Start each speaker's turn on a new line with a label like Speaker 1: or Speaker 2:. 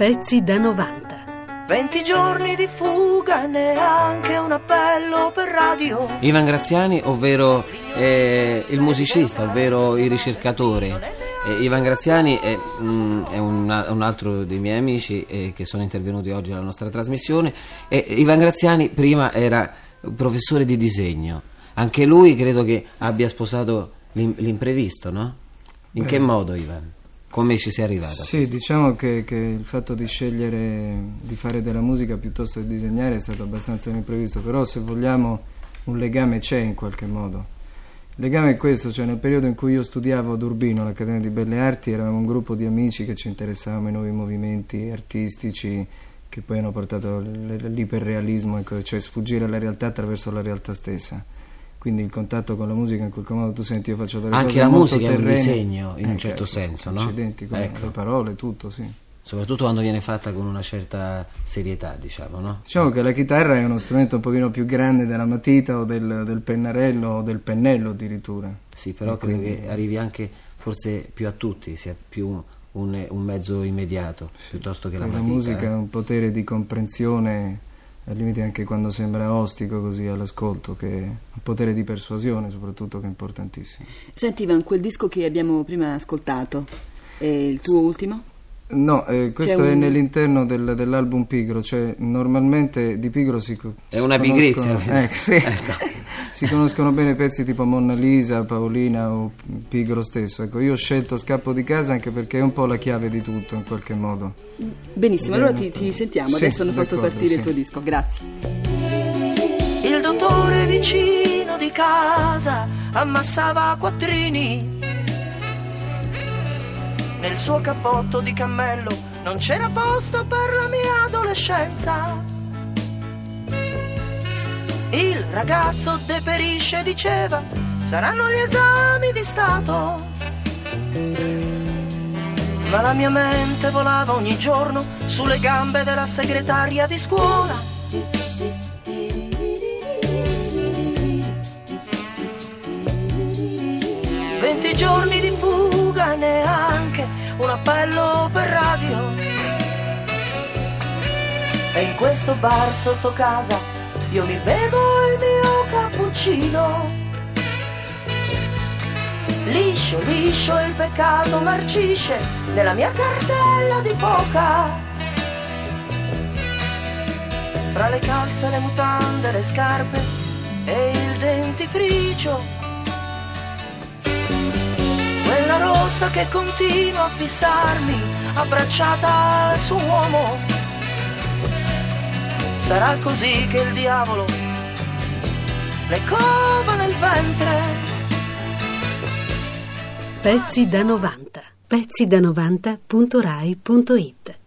Speaker 1: Pezzi da 90.
Speaker 2: 20 giorni di fuga, neanche un appello per radio.
Speaker 3: Ivan Graziani, ovvero eh, il musicista, ovvero il ricercatore. Eh, Ivan Graziani è, mm, è un, un altro dei miei amici eh, che sono intervenuti oggi alla nostra trasmissione. E Ivan Graziani prima era professore di disegno. Anche lui credo che abbia sposato l'im- l'imprevisto, no? In che modo, Ivan? Come ci sei arrivato?
Speaker 4: Sì, diciamo che, che il fatto di scegliere di fare della musica piuttosto che disegnare è stato abbastanza imprevisto, però se vogliamo un legame c'è in qualche modo. Il legame è questo, cioè nel periodo in cui io studiavo ad Urbino, all'Accademia di Belle Arti, eravamo un gruppo di amici che ci interessavamo ai nuovi movimenti artistici che poi hanno portato l'iperrealismo, ecco, cioè sfuggire alla realtà attraverso la realtà stessa. Quindi il contatto con la musica in qualche modo tu senti io faccio delle
Speaker 3: Anche la musica è un
Speaker 4: terrene.
Speaker 3: disegno, in un certo
Speaker 4: sì,
Speaker 3: senso, no?
Speaker 4: Accidenti, come
Speaker 3: Ecco.
Speaker 4: le parole, tutto, sì.
Speaker 3: Soprattutto quando viene fatta con una certa serietà, diciamo, no?
Speaker 4: Diciamo che la chitarra è uno strumento un pochino più grande della matita o del, del pennarello o del pennello addirittura.
Speaker 3: Sì, però credo che arrivi anche forse più a tutti, sia più un, un mezzo immediato piuttosto che la matita.
Speaker 4: la musica ha
Speaker 3: eh.
Speaker 4: un potere di comprensione, al limite anche quando sembra ostico così all'ascolto, che è un potere di persuasione soprattutto che è importantissimo.
Speaker 5: Senti Ivan, quel disco che abbiamo prima ascoltato, è il tuo ultimo?
Speaker 4: No, eh, questo
Speaker 5: C'è
Speaker 4: è
Speaker 5: un-
Speaker 4: nell'interno del- dell'album Pigro, cioè normalmente di Pigro si,
Speaker 3: È
Speaker 4: si
Speaker 3: una
Speaker 4: conoscono-
Speaker 3: pigrizia.
Speaker 4: eh, sì. si conoscono bene pezzi tipo Monna Lisa, Paolina o Pigro stesso. Ecco, io ho scelto Scappo di casa anche perché è un po' la chiave di tutto in qualche modo.
Speaker 5: Benissimo, allora ti, ti sentiamo,
Speaker 4: Sì,
Speaker 5: adesso hanno fatto partire il
Speaker 4: sì.
Speaker 5: tuo disco, grazie.
Speaker 2: Il dottore vicino di casa ammassava quattrini. Nel suo cappotto di cammello non c'era posto per la mia adolescenza. Il ragazzo deperisce, diceva, saranno gli esami di Stato. Ma la mia mente volava ogni giorno sulle gambe della segretaria di scuola. Venti giorni di fuga, neanche un appello per radio. E in questo bar sotto casa io mi bevo il mio cappuccino. Liscio, liscio il peccato marcisce nella mia cartella di foca. Fra le calze, le mutande, le scarpe e il dentifricio quella rossa che continua a fissarmi abbracciata al suo uomo. Sarà così che il diavolo le cova nel ventre.
Speaker 1: Pezzi da 90. Pezzi da 90.rai.it